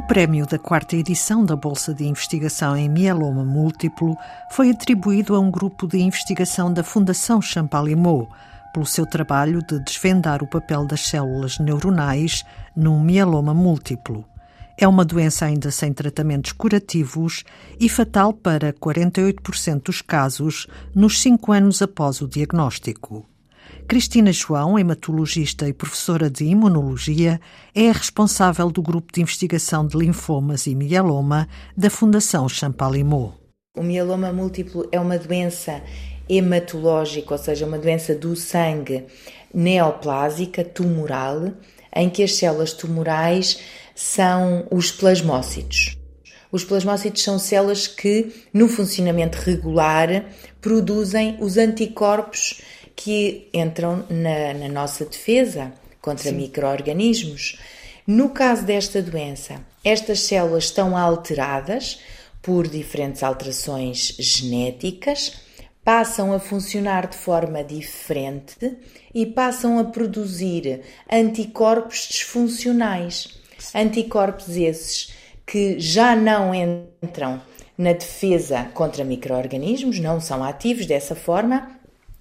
O prémio da quarta edição da Bolsa de Investigação em Mieloma Múltiplo foi atribuído a um grupo de investigação da Fundação Champalimau pelo seu trabalho de desvendar o papel das células neuronais num mieloma múltiplo. É uma doença ainda sem tratamentos curativos e fatal para 48% dos casos nos cinco anos após o diagnóstico. Cristina João, hematologista e professora de imunologia, é a responsável do grupo de investigação de linfomas e mieloma da Fundação Champalimau. O mieloma múltiplo é uma doença hematológica, ou seja, uma doença do sangue neoplásica, tumoral, em que as células tumorais são os plasmócitos. Os plasmócitos são células que, no funcionamento regular, produzem os anticorpos que entram na, na nossa defesa contra micro-organismos. No caso desta doença, estas células estão alteradas por diferentes alterações genéticas, passam a funcionar de forma diferente e passam a produzir anticorpos disfuncionais. Anticorpos esses que já não entram na defesa contra micro-organismos, não são ativos dessa forma,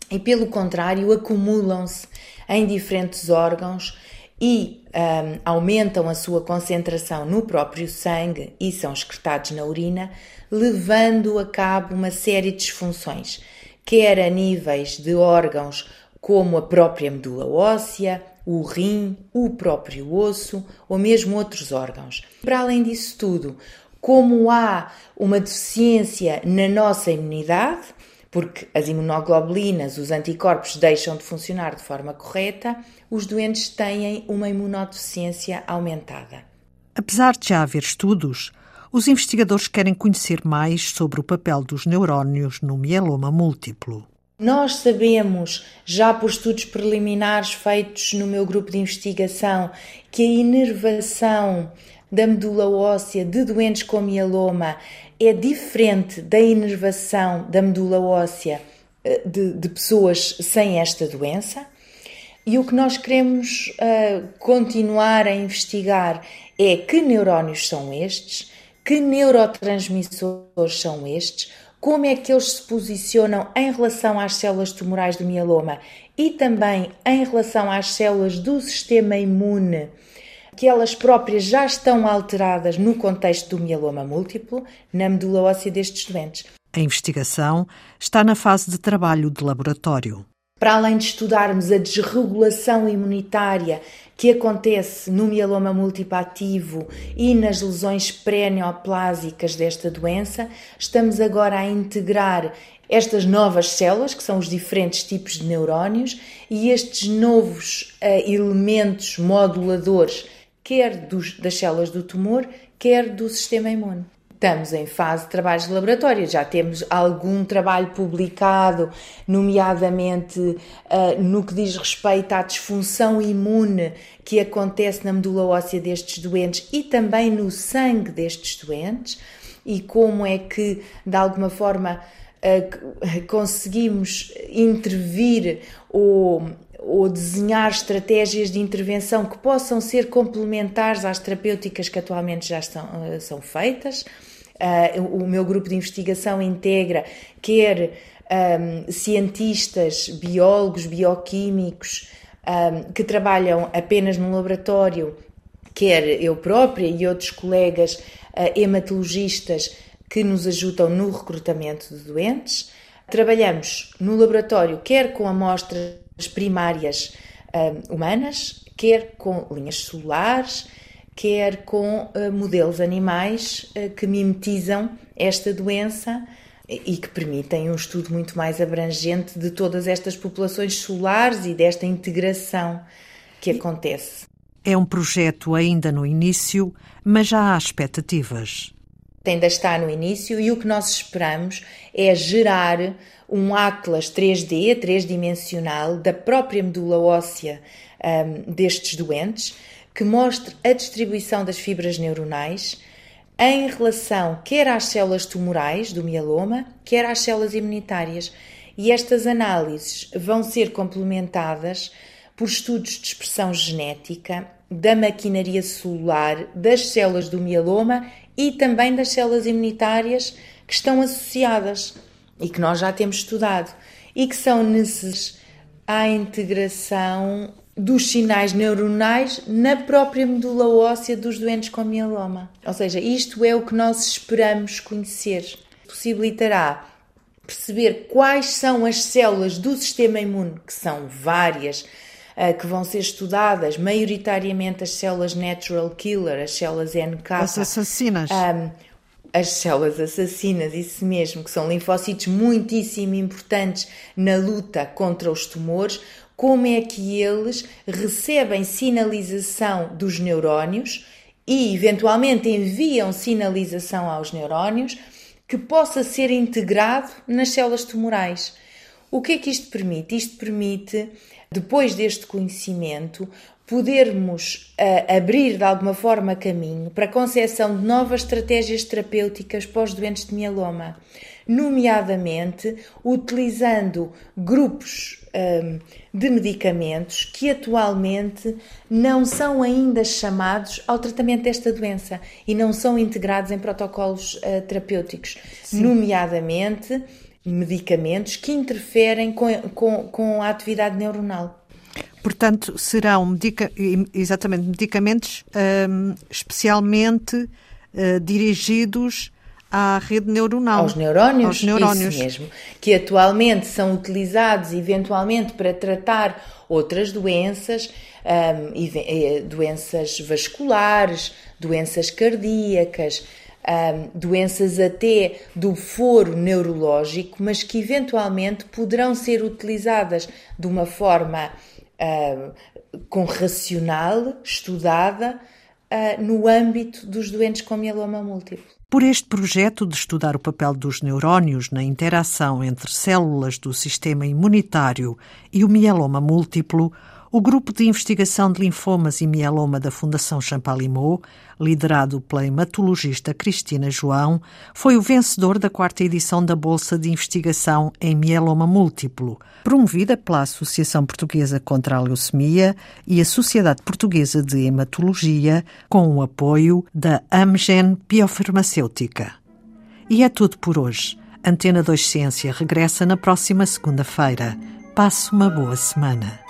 e, pelo contrário, acumulam-se em diferentes órgãos e um, aumentam a sua concentração no próprio sangue e são excretados na urina, levando a cabo uma série de disfunções, quer a níveis de órgãos como a própria medula óssea, o rim, o próprio osso ou mesmo outros órgãos. Para além disso tudo, como há uma deficiência na nossa imunidade, porque as imunoglobulinas, os anticorpos, deixam de funcionar de forma correta, os doentes têm uma imunodeficiência aumentada. Apesar de já haver estudos, os investigadores querem conhecer mais sobre o papel dos neurónios no mieloma múltiplo. Nós sabemos, já por estudos preliminares feitos no meu grupo de investigação, que a inervação da medula óssea de doentes com mieloma é diferente da inervação da medula óssea eh, de, de pessoas sem esta doença. E o que nós queremos uh, continuar a investigar é que neurónios são estes, que neurotransmissores são estes, como é que eles se posicionam em relação às células tumorais do mieloma e também em relação às células do sistema imune que elas próprias já estão alteradas no contexto do mieloma múltiplo, na medula óssea destes doentes. A investigação está na fase de trabalho de laboratório. Para além de estudarmos a desregulação imunitária que acontece no mieloma múltiplo ativo e nas lesões pré-neoplásicas desta doença, estamos agora a integrar estas novas células, que são os diferentes tipos de neurónios, e estes novos uh, elementos moduladores quer dos, das células do tumor, quer do sistema imune. Estamos em fase de trabalhos de laboratório, já temos algum trabalho publicado, nomeadamente uh, no que diz respeito à disfunção imune que acontece na medula óssea destes doentes e também no sangue destes doentes, e como é que, de alguma forma, uh, conseguimos intervir ou ou desenhar estratégias de intervenção que possam ser complementares às terapêuticas que atualmente já estão, uh, são feitas. Uh, o meu grupo de investigação integra quer um, cientistas, biólogos, bioquímicos um, que trabalham apenas no laboratório, quer eu própria e outros colegas uh, hematologistas que nos ajudam no recrutamento de doentes. Trabalhamos no laboratório, quer com amostras primárias uh, humanas, quer com linhas celulares, quer com uh, modelos animais uh, que mimetizam esta doença e que permitem um estudo muito mais abrangente de todas estas populações solares e desta integração que acontece. É um projeto ainda no início, mas já há expectativas ainda está no início e o que nós esperamos é gerar um atlas 3D, três-dimensional, da própria medula óssea um, destes doentes, que mostre a distribuição das fibras neuronais em relação quer às células tumorais do mieloma, quer às células imunitárias. E estas análises vão ser complementadas por estudos de expressão genética da maquinaria celular, das células do mieloma e também das células imunitárias que estão associadas e que nós já temos estudado e que são necessárias à integração dos sinais neuronais na própria medula óssea dos doentes com mieloma. Ou seja, isto é o que nós esperamos conhecer. Possibilitará perceber quais são as células do sistema imune, que são várias, que vão ser estudadas, maioritariamente as células natural killer, as células NK. As assassinas. Um, as células assassinas, isso mesmo, que são linfócitos muitíssimo importantes na luta contra os tumores, como é que eles recebem sinalização dos neurónios e, eventualmente, enviam sinalização aos neurónios que possa ser integrado nas células tumorais. O que é que isto permite? Isto permite, depois deste conhecimento, podermos uh, abrir de alguma forma caminho para a concepção de novas estratégias terapêuticas para os doentes de mieloma, nomeadamente utilizando grupos um, de medicamentos que atualmente não são ainda chamados ao tratamento desta doença e não são integrados em protocolos uh, terapêuticos, Sim. nomeadamente medicamentos que interferem com, com, com a atividade neuronal. Portanto, serão medica exatamente medicamentos um, especialmente uh, dirigidos à rede neuronal. Aos neurónios, aos neurónios. Isso mesmo. Que atualmente são utilizados eventualmente para tratar outras doenças, um, doenças vasculares, doenças cardíacas, um, doenças até do foro neurológico, mas que eventualmente poderão ser utilizadas de uma forma uh, com racional, estudada, uh, no âmbito dos doentes com mieloma múltiplo. Por este projeto de estudar o papel dos neurónios na interação entre células do sistema imunitário e o mieloma múltiplo, o grupo de investigação de linfomas e mieloma da Fundação Champalimau, liderado pela hematologista Cristina João, foi o vencedor da quarta edição da Bolsa de Investigação em Mieloma Múltiplo, promovida pela Associação Portuguesa contra a Leucemia e a Sociedade Portuguesa de Hematologia, com o apoio da Amgen Biofarmacêutica. E é tudo por hoje. Antena 2 Ciência regressa na próxima segunda-feira. Passe uma boa semana.